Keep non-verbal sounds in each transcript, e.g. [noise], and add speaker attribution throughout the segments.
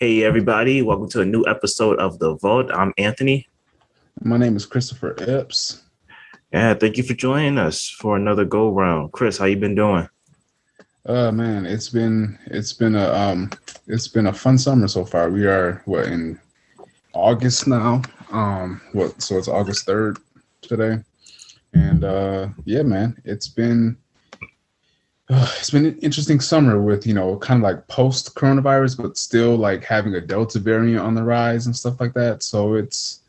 Speaker 1: Hey, everybody, welcome to a new episode of The Vault. I'm Anthony.
Speaker 2: My name is Christopher Epps.
Speaker 1: Yeah, thank you for joining us for another go round. Chris, how you been doing?
Speaker 2: Uh man, it's been it's been a um it's been a fun summer so far. We are what in August now. Um what so it's August 3rd today. And uh yeah, man, it's been uh, [sighs] it's been an interesting summer with you know kind of like post coronavirus but still like having a delta variant on the rise and stuff like that so it's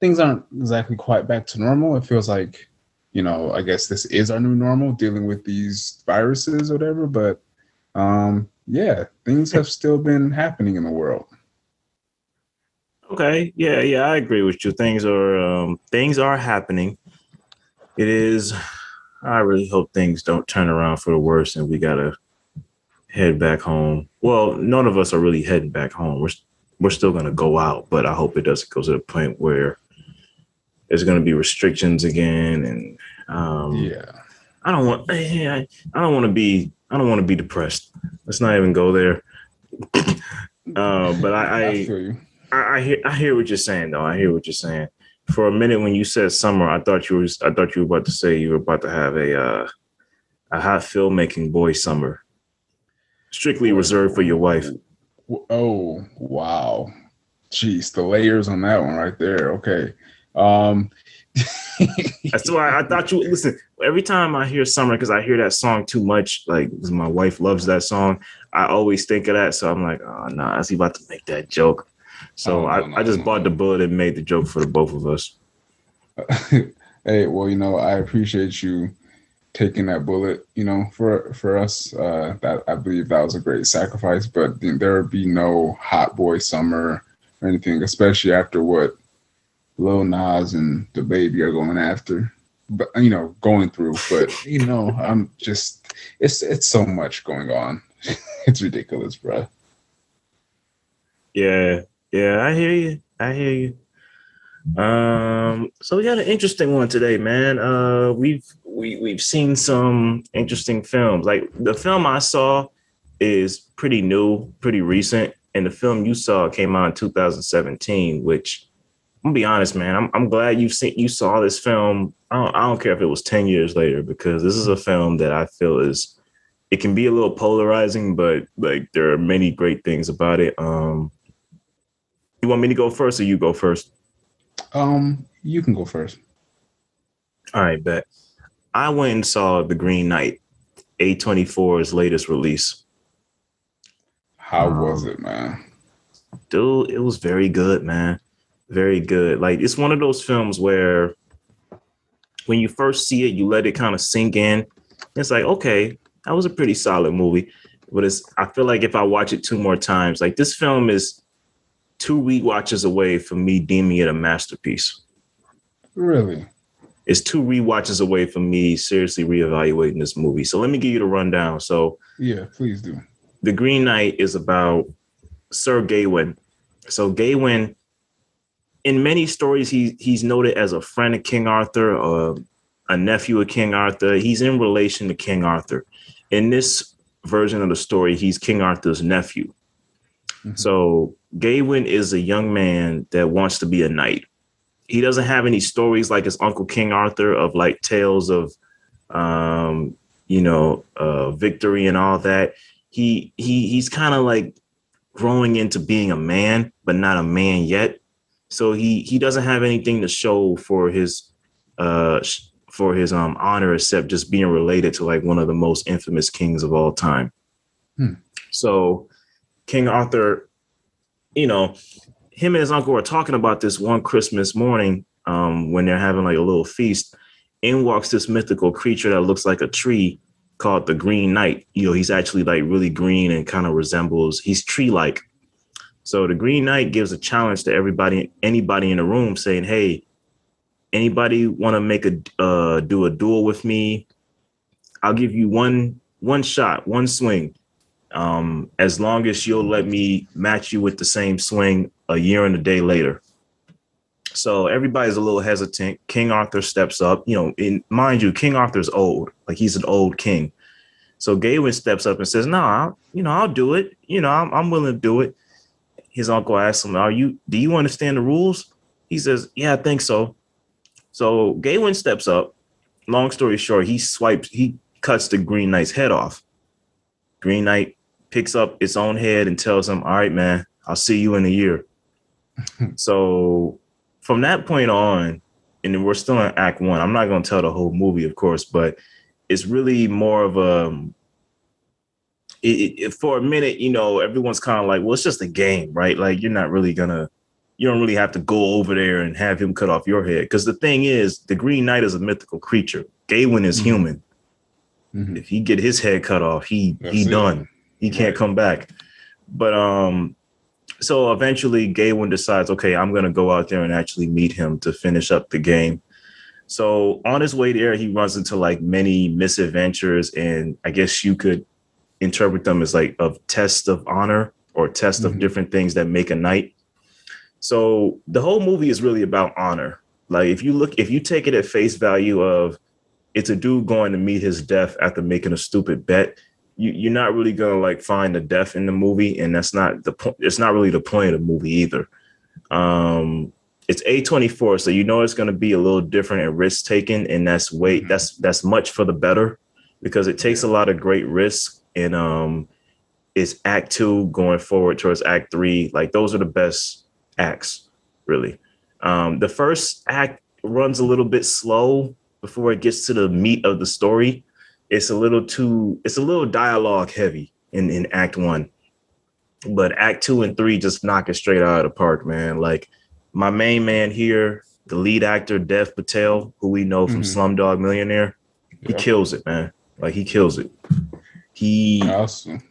Speaker 2: things aren't exactly quite back to normal it feels like you know i guess this is our new normal dealing with these viruses or whatever but um yeah things have still been happening in the world
Speaker 1: Okay, yeah, yeah, I agree with you. Things are um, things are happening. It is. I really hope things don't turn around for the worse, and we gotta head back home. Well, none of us are really heading back home. We're we're still gonna go out, but I hope it doesn't go to the point where there's gonna be restrictions again. And um,
Speaker 2: yeah
Speaker 1: I don't want. I, don't want to be. I don't want to be depressed. Let's not even go there. [coughs] uh, but I, I I, I hear I hear what you're saying though. I hear what you're saying. For a minute when you said summer, I thought you was I thought you were about to say you were about to have a uh, a hot filmmaking boy summer, strictly reserved for your wife.
Speaker 2: oh wow jeez the layers on that one right there okay um [laughs]
Speaker 1: That's why I thought you listen. Every time I hear summer, because I hear that song too much, like my wife loves that song, I always think of that. So I'm like, oh no, nah, is he about to make that joke? So I,
Speaker 2: no, no,
Speaker 1: I just
Speaker 2: no,
Speaker 1: bought
Speaker 2: no.
Speaker 1: the bullet and made the joke for the both of us. [laughs]
Speaker 2: hey, well, you know, I appreciate you taking that bullet, you know, for for us. Uh that I believe that was a great sacrifice, but there would be no hot boy summer or anything, especially after what Lil Nas and DaBaby are going after. But you know, going through. But [laughs] you know, I'm just it's it's so much going on. [laughs] it's ridiculous, bro.
Speaker 1: Yeah, yeah, I hear you. I hear you. Um, so we got an interesting one today, man. Uh, we've we we've seen some interesting films. Like the film I saw is pretty new, pretty recent, and the film you saw came out in 2017. Which I'm gonna be honest, man. I'm I'm glad you've seen you saw this film. I don't, I don't care if it was 10 years later because this is a film that I feel is it can be a little polarizing, but like there are many great things about it. Um, you want me to go first or you go first?
Speaker 2: Um, you can go first.
Speaker 1: All right, bet. I went and saw The Green Knight, A24's latest release.
Speaker 2: How
Speaker 1: Um,
Speaker 2: was it, man?
Speaker 1: Dude, it was very good, man. Very good. Like it's one of those films where when you first see it, you let it kind of sink in. It's like, okay, that was a pretty solid movie. But it's I feel like if I watch it two more times, like this film is two rewatches away from me deeming it a masterpiece.
Speaker 2: Really?
Speaker 1: It's two rewatches away from me seriously reevaluating this movie. So let me give you the rundown. So
Speaker 2: Yeah, please do.
Speaker 1: The Green Knight is about Sir Gawain. So Gawain, in many stories, he he's noted as a friend of King Arthur or a nephew of King Arthur. He's in relation to King Arthur. In this version of the story, he's King Arthur's nephew.
Speaker 2: Mhm.
Speaker 1: So Gawain is a young man that wants to be a knight. He doesn't have any stories like his uncle King Arthur of like tales of um, you know, uh victory and all that. He he he's kind of like growing into being a man, but not a man yet. So he he doesn't have anything to show for his uh for his um honor except just being related to like one of the most infamous kings of all time.
Speaker 2: Hmm.
Speaker 1: So King Arthur, you know, him and his uncle were talking about this one Christmas morning um, when they're having like a little feast. In walks this mythical creature that looks like a tree called the Green Knight. You know, he's actually like really green and kind of resembles, he's tree like. So the Green Knight gives a challenge to everybody, anybody in the room saying, Hey, anybody want to make a, uh, do a duel with me? I'll give you one, one shot, one swing um, as long as you'll let me match you with the same swing a year and a day later. So everybody's a little hesitant. King Arthur steps up. You know, in mind you, King Arthur's old, like he's an old king. So Gawain steps up and says, "No, I'll, you know, I'll do it. You know, I'm, I'm willing to do it." his uncle asks him, "Are you? Do you understand the rules?" He says, "Yeah, I think so." So Gawain steps up. Long story short, he swipes. He cuts the Green Knight's head off. Green Knight picks up its own head and tells him, "All right, man, I'll see you in a year." [laughs] so from that point on, and we're still in Act One. I'm not going to tell the whole movie, of course, but it's really more of a. It, it, for a minute, you know, everyone's kind of like, well, it's just a game, right? Like you're not really gonna, you don't really have to go over there and have him cut off your head. Because the thing is, the Green Knight is a mythical creature. Gawain is mm-hmm. human. Mm-hmm. If he get his head cut off, he That's he it. done. He can't right. come back. But um, so eventually Gawain decides, okay, I'm gonna go out there and actually meet him to finish up the game. So on his way there, he runs into like many misadventures, and I guess you could interpret them as like of test of honor or test mm-hmm. of different things that make a knight. So the whole movie is really about honor. Like if you look, if you take it at face value of it's a dude going to meet his death after making a stupid bet, you, you're not really gonna like find the death in the movie, and that's not the point. It's not really the point of the movie either. Um, it's A24, so you know it's gonna be a little different and risk taking, and that's way mm-hmm. that's that's much for the better because it takes a lot of great risk and um it's act two going forward towards act three. Like those are the best acts, really. Um, the first act runs a little bit slow before it gets to the meat of the story it's a little too it's a little dialogue heavy in in act one but act two and three just knock it straight out of the park man like my main man here the lead actor dev patel who we know from mm-hmm. slumdog millionaire he yeah. kills it man like he kills it he
Speaker 2: awesome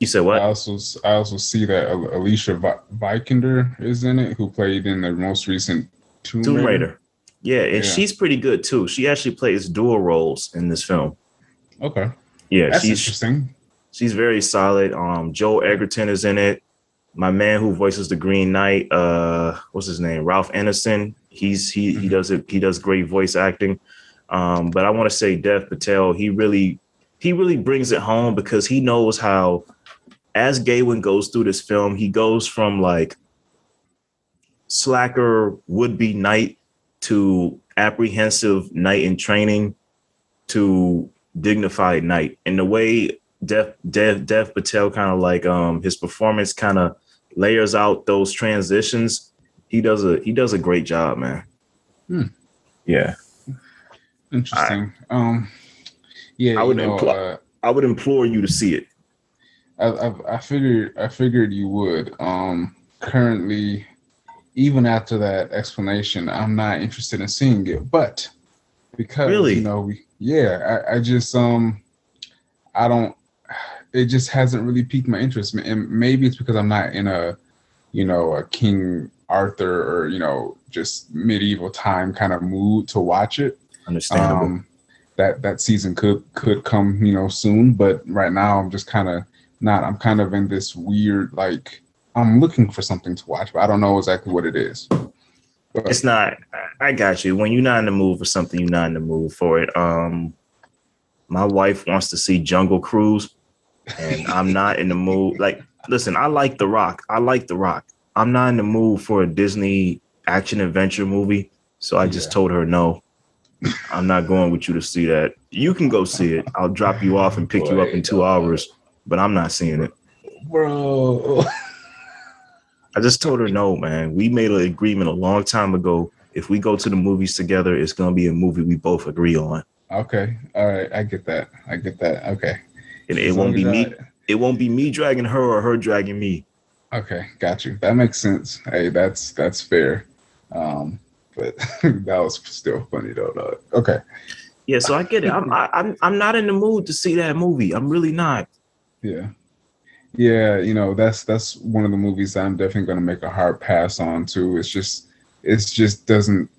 Speaker 1: you said what?
Speaker 2: I also I also see that Alicia Vikander is in it, who played in the most recent
Speaker 1: Tomb, Tomb Raider. Raider. Yeah, and yeah. she's pretty good too. She actually plays dual roles in this film.
Speaker 2: Okay.
Speaker 1: Yeah,
Speaker 2: That's
Speaker 1: she's
Speaker 2: interesting.
Speaker 1: She's very solid. Um, Joel Edgerton is in it. My man who voices the Green Knight, uh, what's his name? Ralph Ineson. He's he mm-hmm. he does it. He does great voice acting. Um, but I want to say Dev Patel. He really he really brings it home because he knows how. As Gawain goes through this film, he goes from like slacker would be knight to apprehensive knight in training to dignified knight. And the way Dev Dev Dev Patel kind of like um his performance kind of layers out those transitions. He does a he does a great job, man.
Speaker 2: Hmm.
Speaker 1: Yeah.
Speaker 2: Interesting. I, um yeah,
Speaker 1: I would know, impl- uh, I would implore you to see it.
Speaker 2: I, I, I figured I figured you would. Um currently even after that explanation, I'm not interested in seeing it. But because really? you know, we, yeah, I, I just um, I don't. It just hasn't really piqued my interest, and maybe it's because I'm not in a, you know, a King Arthur or you know, just medieval time kind of mood to watch it.
Speaker 1: Understandable. Um,
Speaker 2: that that season could could come, you know, soon. But right now, I'm just kind of not. I'm kind of in this weird like I'm looking for something to watch, but I don't know exactly what it is.
Speaker 1: But, it's not. I got you. When you're not in the mood for something, you're not in the mood for it. Um, my wife wants to see Jungle Cruise, and I'm [laughs] not in the mood. Like, listen, I like The Rock. I like The Rock. I'm not in the mood for a Disney action adventure movie, so I just yeah. told her no. I'm not going with you to see that. You can go see it. I'll drop you off and pick Boy, you up in two hours, but I'm not seeing it,
Speaker 2: bro. [laughs]
Speaker 1: I just told her no, man. We made an agreement a long time ago. If we go to the movies together, it's gonna be a movie we both agree on.
Speaker 2: Okay. All right. I get that. I get that. Okay.
Speaker 1: And it won't be me. It won't be me dragging her or her dragging me.
Speaker 2: Okay, got you. That makes sense. Hey, that's that's fair. Um, but [laughs] that was still funny though. Okay.
Speaker 1: Yeah, so I get it. I'm I, am i am i am not in the mood to see that movie. I'm really not.
Speaker 2: Yeah. Yeah, you know that's that's one of the movies I'm definitely going to make a hard pass on too. It's just it's just doesn't.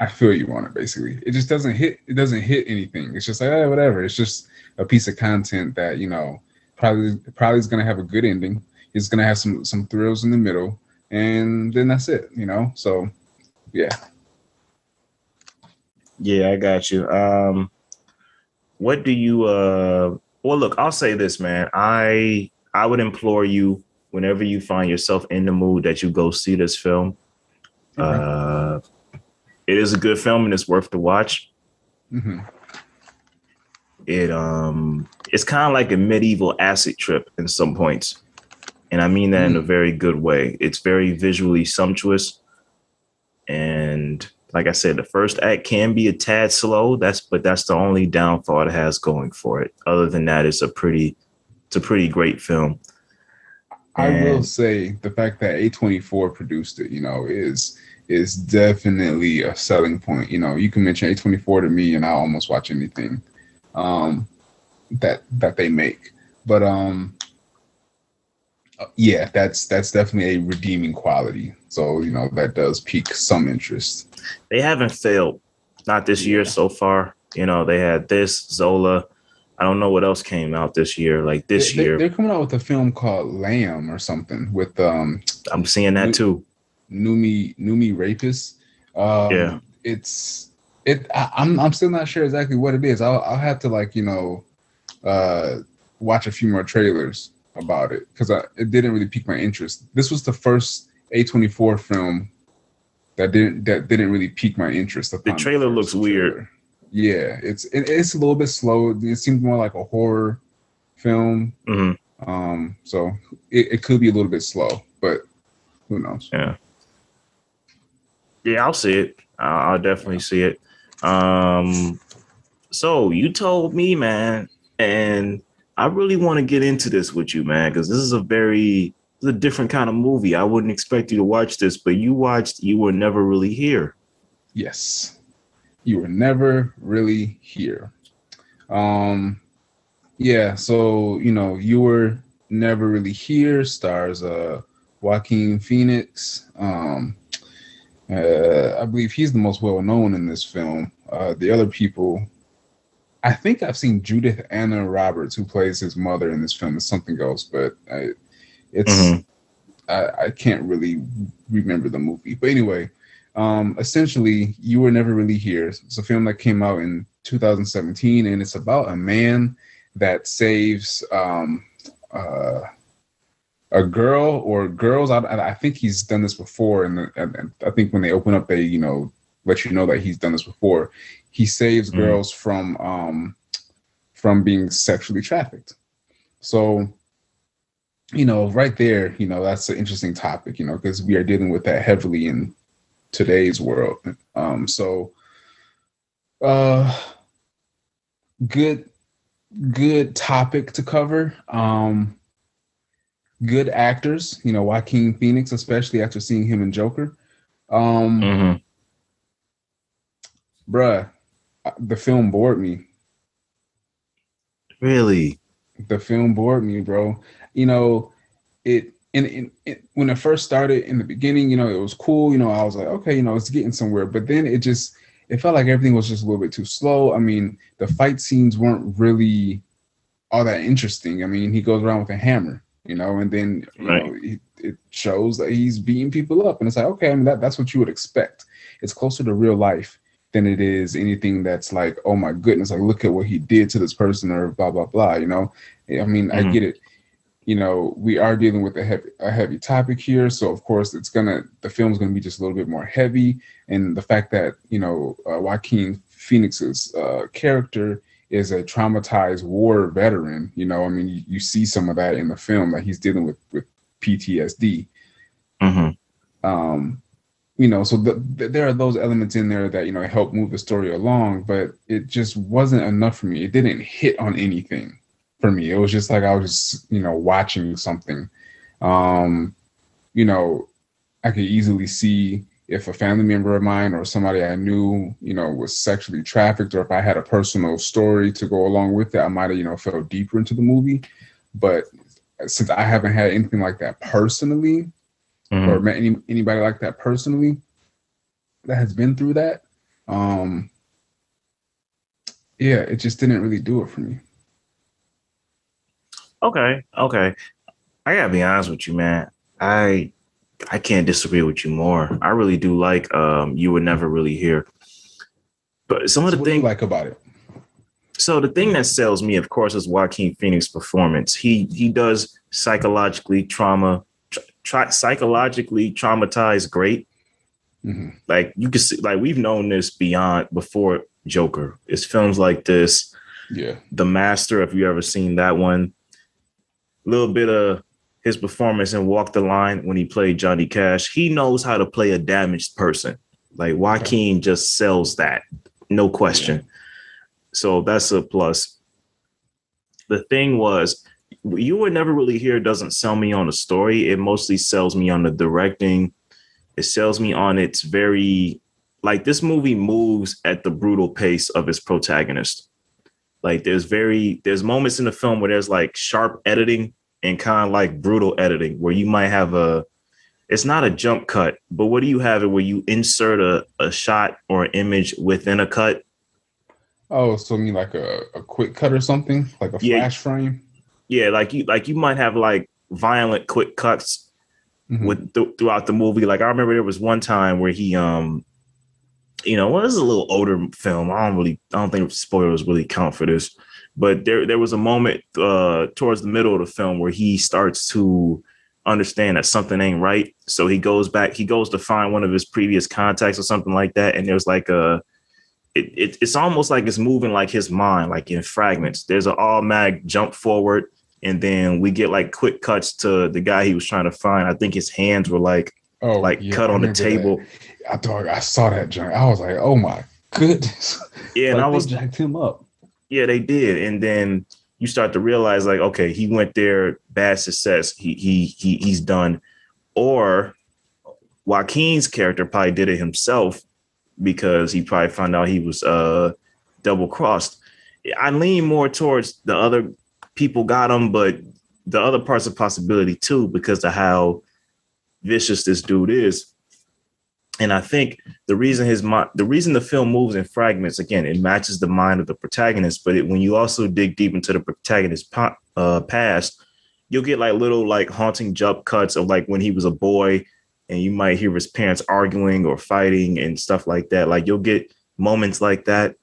Speaker 2: I feel you on it. Basically, it just doesn't hit. It doesn't hit anything. It's just like eh, whatever. It's just a piece of content that you know probably probably is going to have a good ending. It's going to have some some thrills in the middle, and then that's it. You know. So, yeah.
Speaker 1: Yeah, I got you. Um, what do you uh well, look, I'll say this, man. I I would implore you whenever you find yourself in the mood that you go see this film.
Speaker 2: Okay.
Speaker 1: Uh, it is a good film and it's worth the watch.
Speaker 2: hmm
Speaker 1: It um, it's kind of like a medieval acid trip in some points, and I mean that in a very good way. It's very visually sumptuous, and like I said, the first act can be a tad slow. That's but that's the only downfall it has going for it. Other than that, it's a pretty, it's a pretty great film.
Speaker 2: I will say the fact that A24 produced it, you know, is is definitely a selling point. You know, you can mention A24 to me and I'll almost watch anything um that that they make. But um yeah, that's that's definitely a redeeming quality. So, you know, that does pique some interest.
Speaker 1: They haven't failed, not this year so far. You know, they had this Zola. I don't know what else came out this year. Like this
Speaker 2: They-
Speaker 1: year,
Speaker 2: They're coming out with a film called Lamb or something with um
Speaker 1: I'm seeing that too.
Speaker 2: Noomi Noomi Rapace. Um,
Speaker 1: Yeah.
Speaker 2: it's it. I, I'm I'm still not sure exactly what it is. I'll I'll have to like you know, uh, watch a few more trailers about it because I it didn't really pique my interest. This was the first A24 film that didn't that didn't really pique my interest.
Speaker 1: The trailer looks weird.
Speaker 2: trailer. Yeah, it's it, it's a little bit slow. It seems more like a horror film.
Speaker 1: hmm
Speaker 2: Um, so it, it could be a little bit slow, but who knows?
Speaker 1: Yeah. Yeah, I'll see it. I'll, I'll definitely see it. Um, so you told me, man, and I really want to get into this with you, man, because this is a very is a different kind of movie. I wouldn't expect you to watch this, but you watched You Were Never Really Here.
Speaker 2: Yes. You were never really here. Um yeah, so you know, you were never really here stars uh Joaquin Phoenix. Um uh, I believe he's the most well known in this film. Uh the other people I think I've seen Judith Anna Roberts who plays his mother in this film. It's something else, but I it's
Speaker 1: Mhm.
Speaker 2: I, I can't really remember the movie. But anyway, um, essentially, you were never really here. It's a film that came out in 2017, and it's about a man that saves um, uh, a girl or girls. I, I think he's done this before, and, and, and I think when they open up, they you know let you know that he's done this before. He saves
Speaker 1: Mhm.
Speaker 2: girls from um, from being sexually trafficked. So you know, right there, you know, that's an interesting topic, you know, because we are dealing with that heavily in today's world. Um, so, uh, good, good topic to cover. Um, good actors, you know, Joaquin Phoenix, especially after seeing him in Joker. Um,
Speaker 1: hmm
Speaker 2: bruh, uh, the film bored me.
Speaker 1: Really?
Speaker 2: the film bored me, bro. You know, it and, and, it when it first started in the beginning, you know, it was cool. You know, I was like, okay, you know, it's getting somewhere. But then it just it felt like everything was just a little bit too slow. I mean, the fight scenes weren't really all that interesting. I mean, he goes around with a hammer, you know, and then you
Speaker 1: Right.
Speaker 2: know he, it shows that he's beating people up, and it's like, okay, I mean, that, that's what you would expect. It's closer to real life than it is anything that's like, oh my goodness, like look at what he did to this person or blah blah blah. You know, I mean, I
Speaker 1: Mhm.
Speaker 2: get it. You know, we are dealing with a heavy a heavy topic here, so of course it's gonna the film's gonna be just a little bit more heavy, and the fact that you know uh, Joaquin Phoenix's uh, character is a traumatized war veteran. You know, I mean, you, you see some of that in the film that he's dealing with with PTSD
Speaker 1: hmm
Speaker 2: um you know so the, the, there are those elements in there that you know help move the story along but it just wasn't enough for me. It didn't hit on anything for me. It was just like i was just you know watching something. Um you know i could easily see if a family member of mine or somebody i knew you know was sexually trafficked or if i had a personal story to go along with it i might have you know fell deeper into the movie. But since i haven't had anything like that personally
Speaker 1: hmm
Speaker 2: or met any, anybody like that personally that has been through that um yeah it just didn't really do it for me
Speaker 1: Okay, okay. I gotta be honest with you, man. I I can't disagree with you more. I really do like um you were never really here. But some of the
Speaker 2: you
Speaker 1: things
Speaker 2: like about it
Speaker 1: So the thing that sells me, of course, is Joaquin Phoenix performance. He he does psychologically trauma, tra- psychologically traumatized great. Mm-hmm. Like you can see, like we've known this beyond before Joker. It's films like this.
Speaker 2: Yeah.
Speaker 1: The Master, if you ever seen that one. A little bit of his performance in Walk the Line when he played Johnny Cash. He knows how to play a damaged person. Like Joaquin just sells that, no question. So that's a plus. The thing was, you would never really hear doesn't sell me on the story. It mostly sells me on the directing. It sells me on its very like this movie moves at the brutal pace of its protagonist. Like there's very there's moments in the film where there's like sharp editing and kind of like brutal editing where you might have a it's not a jump cut, but what do you have it where you insert a, a shot or an image within a cut?
Speaker 2: Oh, so you mean like a, a quick cut or something? Like a yeah. flash frame?
Speaker 1: Yeah, like you like you might have like violent quick cuts mm-hmm. with th- throughout the movie. Like I remember there was one time where he um you know, well, this is a little older film. I don't really, I don't think spoilers really count for this. But there, there was a moment uh, towards the middle of the film where he starts to understand that something ain't right. So he goes back, he goes to find one of his previous contacts or something like that. And there's like a, it, it, it's almost like it's moving like his mind, like in fragments. There's an all mag jump forward, and then we get like quick cuts to the guy he was trying to find. I think his hands were like oh, like yeah, cut on the table. That.
Speaker 2: I thought I saw that joint. I was like, oh my goodness. [laughs]
Speaker 1: Yeah, and I was
Speaker 2: jacked him up.
Speaker 1: Yeah, they did. And then you start to realize, like, okay, he went there, bad success. He he he he's done. Or Joaquin's character probably did it himself because he probably found out he was uh double crossed. I lean more towards the other people got him, but the other parts of possibility too, because of how vicious this dude is. And I think the reason his mind, the reason the film moves in fragments, again, it matches the mind of the protagonist. But it, when you also dig deep into the protagonist's uh, past, you'll get like little like haunting jump cuts of like when he was a boy, and you might hear his parents arguing or fighting and stuff like that. Like you'll get moments like that.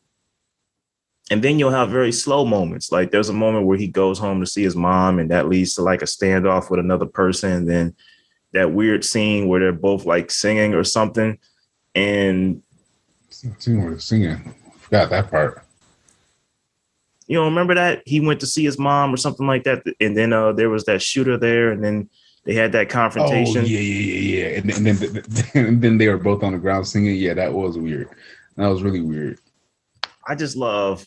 Speaker 1: And then you'll have very slow moments. Like there's a moment where he goes home to see his mom, and that leads to like a standoff with another person. And then that weird scene where they're both like singing or something. And
Speaker 2: scene where they're singing. Forgot that part.
Speaker 1: You know, remember that he went to see his mom or something like that, and then uh, there was that shooter there, and then they had that confrontation.
Speaker 2: Oh, yeah, yeah, yeah, yeah. And, and then [laughs] and then they were both on the ground singing. Yeah, that was weird. That was really weird.
Speaker 1: I just love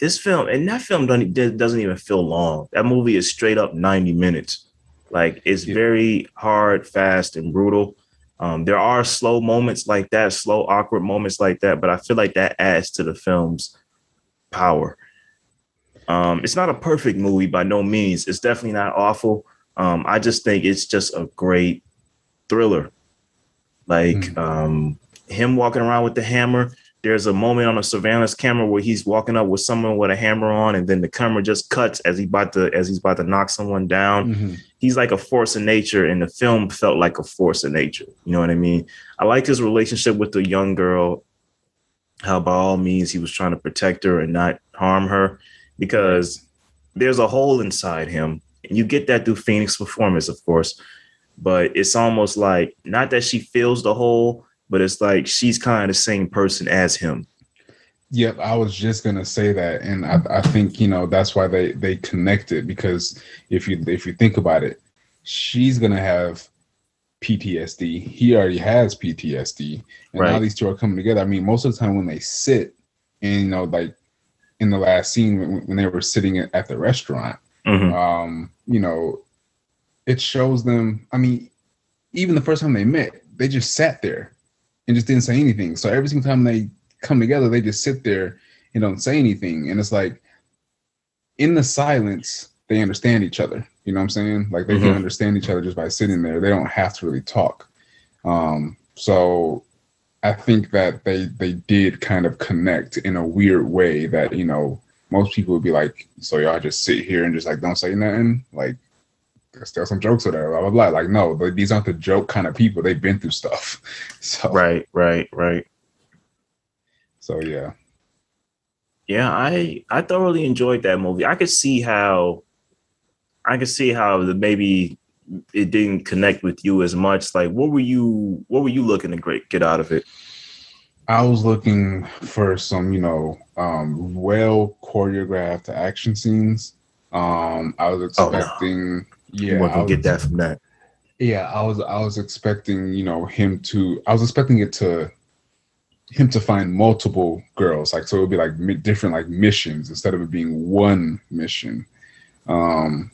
Speaker 1: this film, and that film doesn't doesn't even feel long. That movie is straight up ninety minutes. Like it's yeah. very hard, fast, and brutal. Um, there are slow moments like that, slow, awkward moments like that, but I feel like that adds to the film's power. Um, it's not a perfect movie by no means. It's definitely not awful. Um, I just think it's just a great thriller. Like mm. um, him walking around with the hammer, there's a moment on a surveillance camera where he's walking up with someone with a hammer on, and then the camera just cuts as he about to as he's about to knock someone down. Mm-hmm. He's like a force of nature, and the film felt like a force of nature. You know what I mean? I like his relationship with the young girl. How by all means he was trying to protect her and not harm her, because there's a hole inside him, and you get that through Phoenix performance, of course. But it's almost like not that she feels the hole but it's like she's kind of the same person as him.
Speaker 2: Yep, I was just gonna say that, and I, I think you know that's why they they connected because if you if you think about it, she's gonna have PTSD. He already has PTSD, and right. now these two are coming together. I mean, most of the time when they sit, and you know, like in the last scene when, when they were sitting at the restaurant, mm-hmm. um, you know, it shows them. I mean, even the first time they met, they just sat there and just didn't say anything. So every single time they come together, they just sit there and don't say anything. And it's like in the silence, they understand each other. You know what I'm saying? Like they mm-hmm. can understand each other just by sitting there. They don't have to really talk. Um, so I think that they they did kind of connect in a weird way that, you know, most people would be like, so y'all just sit here and just like don't say nothing. Like tell some jokes or blah blah blah. Like, no, these aren't the joke kind of people. They've been through stuff. [laughs] So
Speaker 1: right, right, right.
Speaker 2: So yeah.
Speaker 1: Yeah, I I thoroughly enjoyed that movie. I could see how I could see how the maybe it didn't connect with you as much. Like, what were you what were you looking to great get out of it?
Speaker 2: I was looking for some, you know, um, well choreographed action scenes. Um, I was expecting, oh. Yeah,
Speaker 1: want to get that from that.
Speaker 2: Yeah, I was I was expecting, you know, him to. I was expecting it to him to find multiple girls, like so it would be like different like missions instead of it being one mission. Um,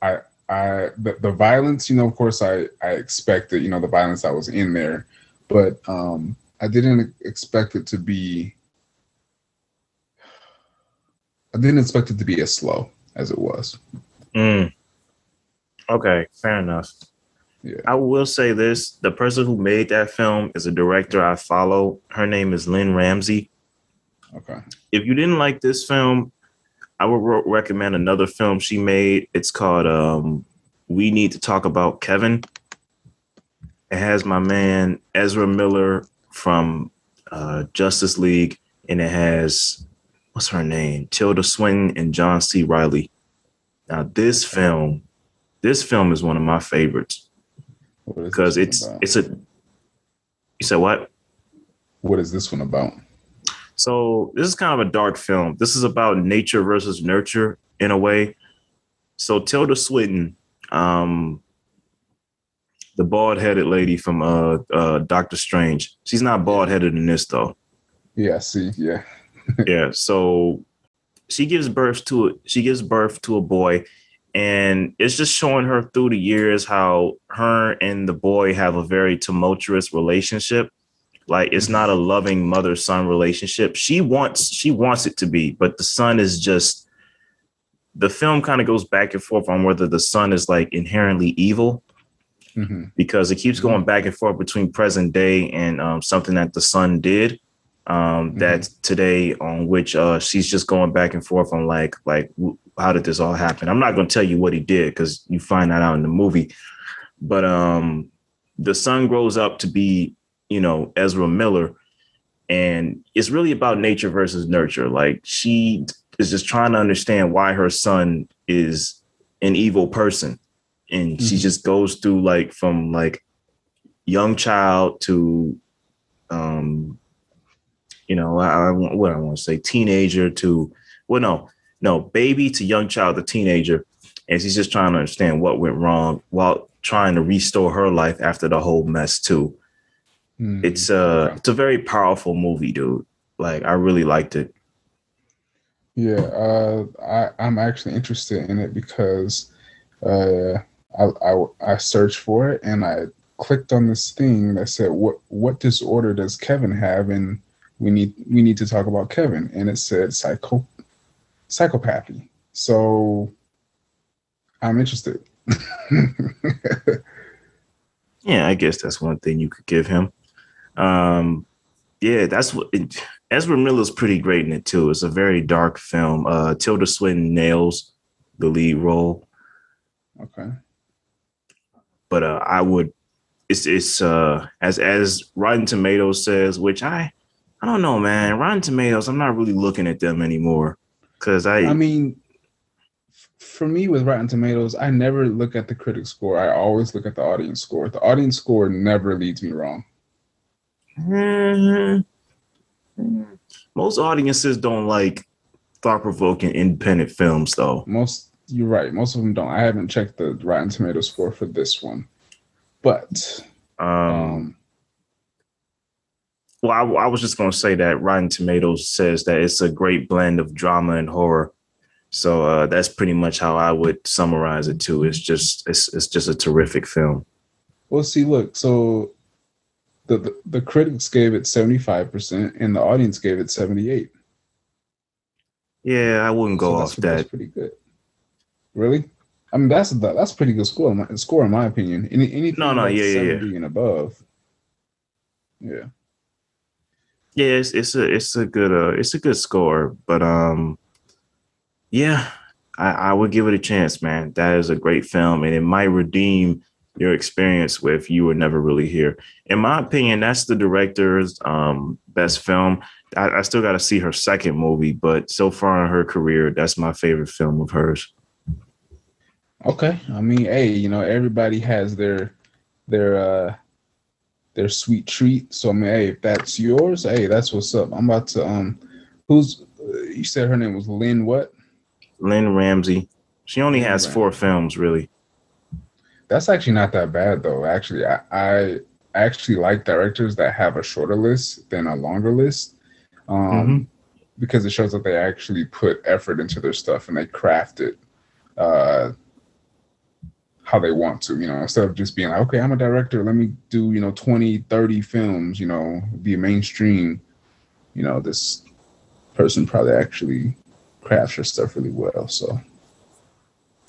Speaker 2: I I the, the violence, you know, of course, I I expected, you know, the violence that was in there, but um, I didn't expect it to be. I didn't expect it to be as slow as it was.
Speaker 1: Mm. Okay, fair enough. Yeah. I will say this: the person who made that film is a director I follow. Her name is Lynne Ramsay.
Speaker 2: Okay.
Speaker 1: If you didn't like this film, I would re- recommend another film she made. It's called um, "We Need to Talk About Kevin." It has my man Ezra Miller from uh, Justice League, and it has what's her name, Tilda Swinton and John C. Reilly. Now, this film, this film is one of my favorites because it's about? it's a. You said what?
Speaker 2: What is this one about?
Speaker 1: So this is kind of a dark film. This is about nature versus nurture in a way. So Tilda Swinton, um, the bald headed lady from uh, uh, Doctor Strange, she's not bald headed in this though.
Speaker 2: Yeah, see, yeah, [laughs]
Speaker 1: yeah. So she gives birth to a, she gives birth to a boy, and it's just showing her through the years how her and the boy have a very tumultuous relationship like it's not a loving mother son relationship she wants she wants it to be but the son is just the film kind of goes back and forth on whether the son is like inherently evil mm-hmm. because it keeps going back and forth between present day and um, something that the son did um, mm-hmm. that today on which uh, she's just going back and forth on like like how did this all happen? I'm not going to tell you what he did because you find that out in the movie. But um, the son grows up to be, you know, Ezra Miller, and it's really about nature versus nurture. Like she is just trying to understand why her son is an evil person, and mm-hmm. she just goes through like from like young child to um you know I, I what I want to say teenager to well no no, baby to young child to teenager. And she's just trying to understand what went wrong while trying to restore her life after the whole mess too. Mm, it's uh okay. it's a very powerful movie, dude. Like I really liked it.
Speaker 2: Yeah, uh I, I'm actually interested in it because uh I, I I searched for it and I clicked on this thing that said what what disorder does Kevin have and we need we need to talk about Kevin and it said psycho psychopathy. So I'm interested. [laughs]
Speaker 1: yeah, I guess that's one thing you could give him. Um, yeah, that's what it, Ezra Miller's pretty great in it too. It's a very dark film. Uh, Tilda Swinton nails the lead role.
Speaker 2: Okay.
Speaker 1: But uh, I would it's it's uh as as Rotten Tomatoes says, which I I don't know, man. Rotten Tomatoes, I'm not really looking at them anymore. Cause I,
Speaker 2: I mean, for me with Rotten Tomatoes, I never look at the critic score. I always look at the audience score. The audience score never leads me wrong.
Speaker 1: Mm-hmm. Most audiences don't like thought-provoking independent films, though.
Speaker 2: Most, you're right. Most of them don't. I haven't checked the Rotten Tomatoes score for this one, but
Speaker 1: um, um well, I, I was just going to say that Rotten Tomatoes says that it's a great blend of drama and horror. So uh, that's pretty much how I would summarize it too. It's just it's it's just a terrific film.
Speaker 2: Well, see, look, so the the, the critics gave it seventy five percent, and the audience gave it seventy eight.
Speaker 1: Yeah, I wouldn't go so off that. That's
Speaker 2: pretty good. Really? I mean, that's that's pretty good score. Score in my opinion. Any anything
Speaker 1: no, no, yeah, yeah, yeah,
Speaker 2: and above. Yeah
Speaker 1: yeah, it's it's a it's a good uh it's a good score, but um, yeah, I, I would give it a chance, man. That is a great film, and it might redeem your experience with You Were Never Really Here. In my opinion, that's the director's um, best film. I, I still got to see her second movie, but so far in her career, that's my favorite film of hers.
Speaker 2: Okay, I mean, hey, you know, everybody has their their uh their sweet treat. So I mean, hey, if that's yours, hey, that's what's up. I'm about to um, who's uh, you said her name was Lynne what?
Speaker 1: Lynne Ramsay. She only has four films, really.
Speaker 2: That's actually not that bad though. Actually, I, I actually like directors that have a shorter list than a longer list. Um, mm-hmm. because it shows that they actually put effort into their stuff and they craft it uh how they want to, you know, instead of just being like, okay, I'm a director, let me do, you know, 20, 30 films, you know, be mainstream. You know, this person probably actually crafts her stuff really well. So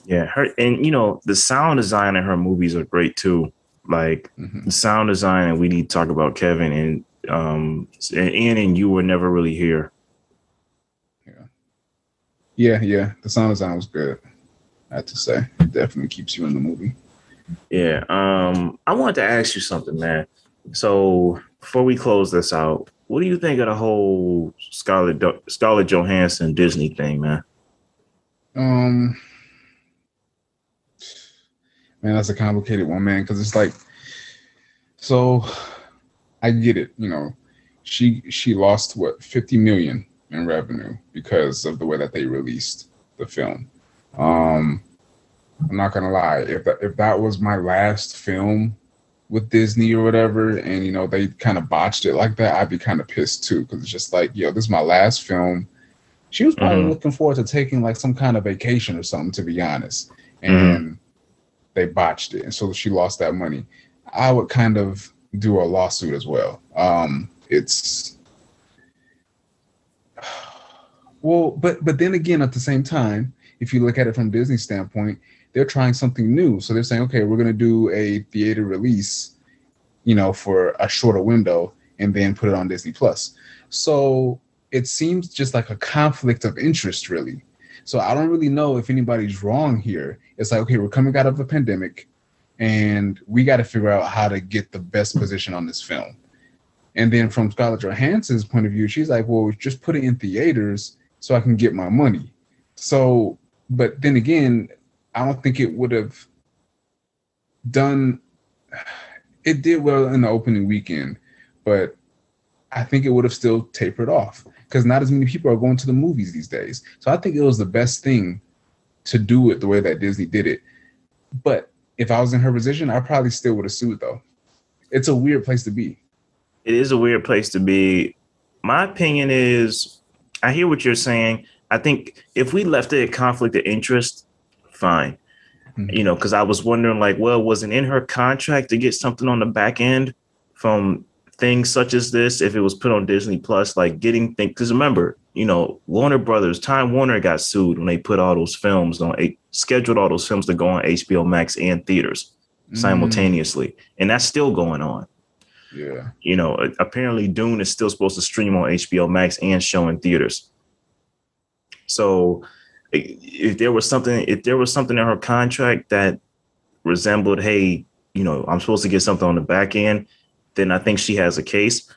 Speaker 1: yeah, her and you know, the sound design in her movies are great too. Like mm-hmm. the sound design, and we need to talk about Kevin and um and Ian and you were never really here.
Speaker 2: Yeah. Yeah, yeah. The sound design was good. I have to say. It definitely keeps you in the movie.
Speaker 1: Yeah. Um, I wanted to ask you something, man. So before we close this out, what do you think of the whole Scarlett Scarlett Johansson Disney thing, man?
Speaker 2: Um, man, that's a complicated one, man, because it's like, so I get it, you know, she she lost what fifty million in revenue because of the way that they released the film. Um, I'm not gonna lie. If that, if that was my last film with Disney or whatever, and you know they kind of botched it like that, I'd be kind of pissed too because it's just like, yo, this is my last film. She was probably mm-hmm. looking forward to taking like some kind of vacation or something, to be honest, and mm-hmm. they botched it, and so she lost that money. I would kind of do a lawsuit as well. Um, it's [sighs] well, but but then again, at the same time, if you look at it from Disney standpoint, they're trying something new. So they're saying, okay, we're going to do a theater release, you know, for a shorter window and then put it on Disney Plus. So it seems just like a conflict of interest, really. So I don't really know if anybody's wrong here. It's like, okay, we're coming out of a pandemic and we got to figure out how to get the best position on this film. And then from Scarlett Johansson's point of view, she's like, well, just put it in theaters so I can get my money. So but then again, I don't think it would have done. It did well in the opening weekend, but I think it would have still tapered off because not as many people are going to the movies these days. So I think it was the best thing to do it the way that Disney did it. But if I was in her position, I probably still would have sued though. It's a weird place to be.
Speaker 1: It is a weird place to be. My opinion is I hear what you're saying. I think if we left it at conflict of interest, fine. Mm-hmm. You know, because I was wondering, like, well, was it in her contract to get something on the back end from things such as this if it was put on Disney Plus, like getting things? Because remember, you know, Warner Brothers, Time Warner got sued when they put all those films on, a, scheduled all those films to go on HBO Max and theaters mm. simultaneously, and that's still going on.
Speaker 2: Yeah.
Speaker 1: You know, apparently Dune is still supposed to stream on HBO Max and show in theaters. So if there was something, if there was something in her contract that resembled, hey, you know, I'm supposed to get something on the back end, then I think she has a case.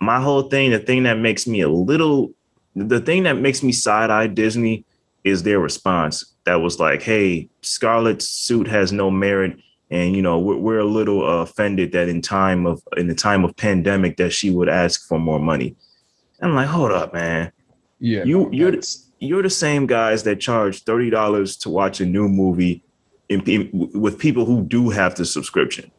Speaker 1: My whole thing, the thing that makes me a little, the thing that makes me side eye Disney is their response. That was like, hey, Scarlett's suit has no merit. And you know we're, we're a little uh, offended that in time of in the time of pandemic that she would ask for more money. I'm like, hold up, man.
Speaker 2: Yeah,
Speaker 1: you you're you're the same guys that charge thirty dollars to watch a new movie in, with people who do have the subscription.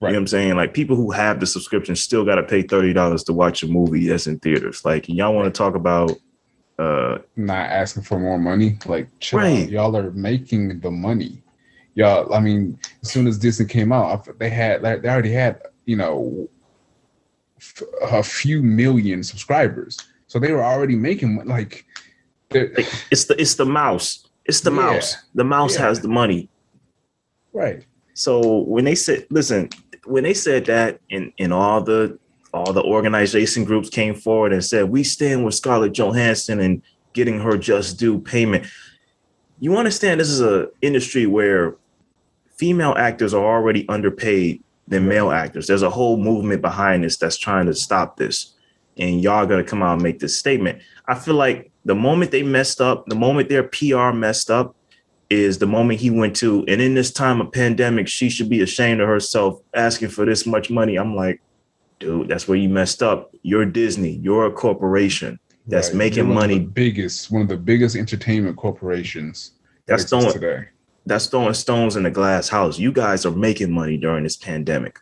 Speaker 1: Right. You know what I'm saying? Like people who have the subscription still got to pay thirty dollars to watch a movie that's in theaters. Like y'all want to talk about uh
Speaker 2: not asking for more money? Like right. y'all are making the money. Y'all, I mean, as soon as Disney came out, they had they already had you know a few million subscribers, so they were already making like
Speaker 1: like, it's the it's the mouse. It's the yeah. mouse. The mouse yeah. has the money.
Speaker 2: Right.
Speaker 1: So when they said, listen, when they said that, and in all the all the organization groups came forward and said we stand with Scarlett Johansson and getting her just due payment. You understand this is a industry where female actors are already underpaid than male actors. There's a whole movement behind this that's trying to stop this. And y'all gotta come out and make this statement. I feel like the moment they messed up, the moment their PR messed up, is the moment he went to, and in this time of pandemic, she should be ashamed of herself asking for this much money. I'm like, dude, that's where you messed up. You're Disney, you're a corporation that's right. making money.
Speaker 2: biggest, one of the biggest entertainment corporations
Speaker 1: that's throwing today. That's throwing stones in the glass house. You guys are making money during this pandemic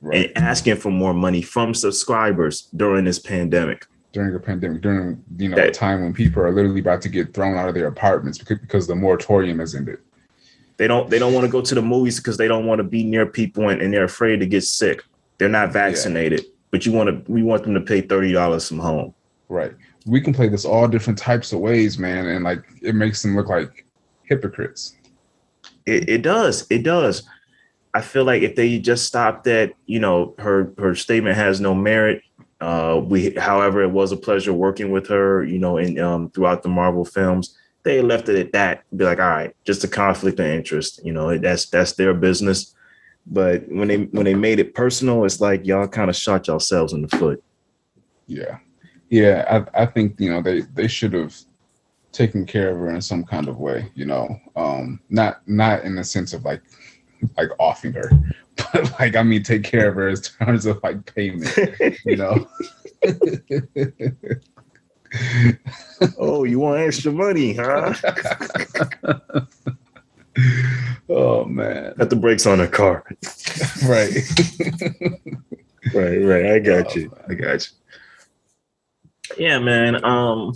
Speaker 1: right. and asking for more money from subscribers during this pandemic
Speaker 2: during a pandemic, during you know that, a time when people are literally about to get thrown out of their apartments because, because the moratorium has ended.
Speaker 1: They don't they don't want to go to the movies because they don't want to be near people and, and they're afraid to get sick. They're not vaccinated, yeah. but you want to we want them to pay thirty dollars from home.
Speaker 2: Right. We can play this all different types of ways, man, and like it makes them look like hypocrites.
Speaker 1: It, it does. It does. I feel like if they just stopped that, you know, her her statement has no merit uh, we, however, it was a pleasure working with her, you know, in um, throughout the Marvel films. They left it at that. Be like, all right, just a conflict of interest. You know, that's that's their business. But when they when they made it personal, it's like y'all kind of shot yourselves in the foot.
Speaker 2: Yeah, yeah. I I think you know they they should have taken care of her in some kind of way. You know, um, not not in the sense of like like offing her, but [laughs] like I mean, take care of her in terms of like payment, you know. [laughs]
Speaker 1: oh, you want extra money, huh? [laughs]
Speaker 2: oh man.
Speaker 1: Got the brakes on the car.
Speaker 2: right.
Speaker 1: right, right. I got oh, you. Man. I got you. Yeah, man. Um,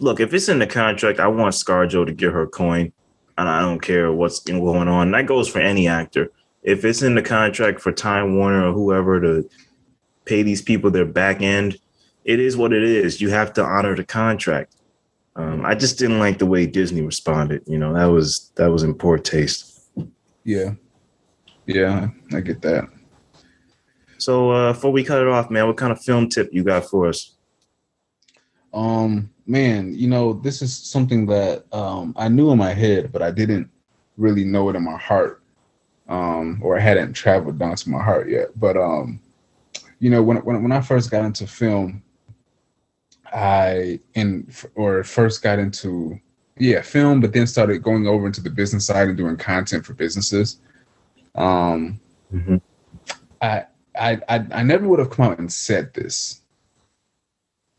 Speaker 1: look, if it's in the contract, I want ScarJo to get her coin, and I don't care what's going on. That goes for any actor if it's in the contract for Time Warner or whoever to pay these people their back end, it is what it is. You have to honor the contract. Um, I just didn't like the way Disney responded. You know, that was that was in poor taste.
Speaker 2: Yeah, yeah, I get that.
Speaker 1: So uh, before we cut it off, man, what kind of film tip you got for us?
Speaker 2: Um, man, you know, this is something that um, I knew in my head, but I didn't really know it in my heart um, or it hadn't traveled down to my heart yet. But um, you know, when when when I first got into film, I in or first got into yeah film, but then started going over into the business side and doing content for businesses. Um, mm-hmm. I, I I I never would have come out and said this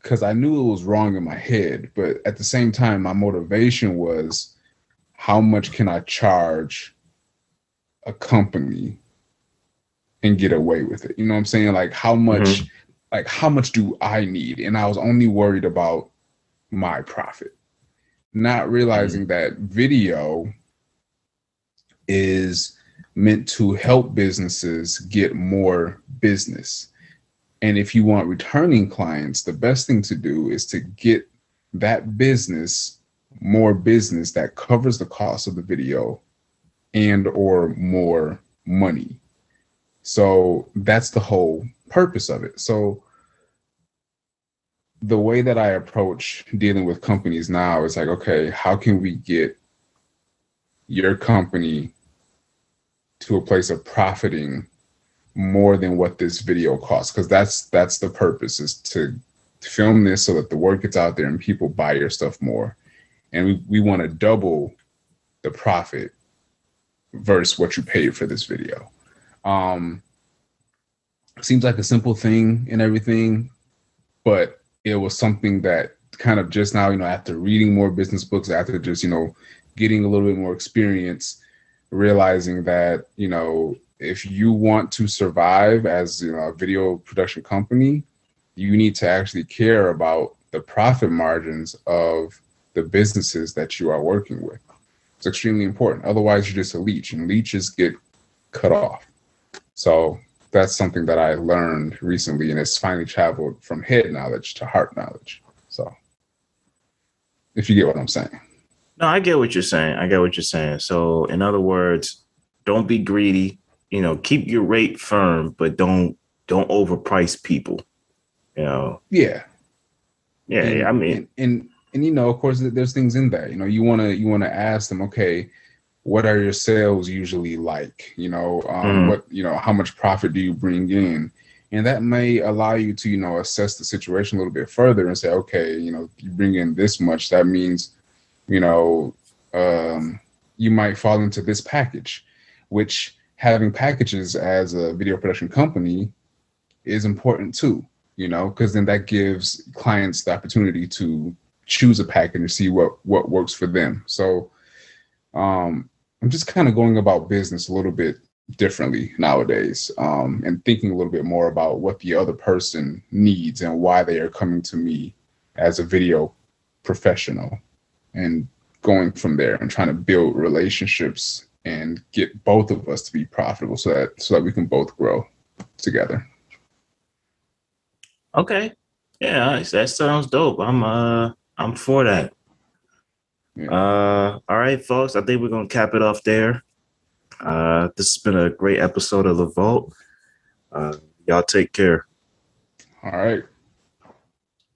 Speaker 2: because I knew it was wrong in my head, but at the same time, my motivation was how much can I charge a company and get away with it. You know what I'm saying? Like how much mm-hmm. like how much do I need? And I was only worried about my profit. Not realizing mm-hmm. that video is meant to help businesses get more business. And if you want returning clients, the best thing to do is to get that business more business that covers the cost of the video and or more money. So that's the whole purpose of it. So the way that I approach dealing with companies now is like, okay, how can we get your company to a place of profiting more than what this video costs? Because that's that's the purpose is to film this so that the work gets out there and people buy your stuff more. And we, we want to double the profit versus what you paid for this video. Um, seems like a simple thing and everything, but it was something that kind of just now, you know, after reading more business books, after just, you know, getting a little bit more experience, realizing that, you know, if you want to survive as you know, a video production company, you need to actually care about the profit margins of the businesses that you are working with. It's extremely important. Otherwise, you're just a leech, and leeches get cut off. So that's something that I learned recently, and it's finally traveled from head knowledge to heart knowledge. So, if you get what I'm saying.
Speaker 1: No, I get what you're saying. I get what you're saying. So, in other words, don't be greedy. You know, keep your rate firm, but don't don't overprice people. You know.
Speaker 2: Yeah.
Speaker 1: Yeah, and, I mean,
Speaker 2: and, and and you know, of course, there's things in that. You know, you want to you want to ask them, okay, what are your sales usually like? You know, um,
Speaker 1: Mm.
Speaker 2: what you know, how much profit do you bring in? And that may allow you to, you know, assess the situation a little bit further and say, okay, you know, you bring in this much, that means, you know, um, you might fall into this package, which having packages as a video production company is important too, you know, because then that gives clients the opportunity to choose a package and see what what works for them. So um I'm just kind of going about business a little bit differently nowadays um, and thinking a little bit more about what the other person needs and why they are coming to me as a video professional and going from there and trying to build relationships and get both of us to be profitable so that so that we can both grow together.
Speaker 1: Okay. Yeah, that sounds dope. I'm uh I'm for that. Uh all right, folks. I think we're gonna cap it off there. Uh this has been a great episode of the Vault. Uh y'all take care.
Speaker 2: All right.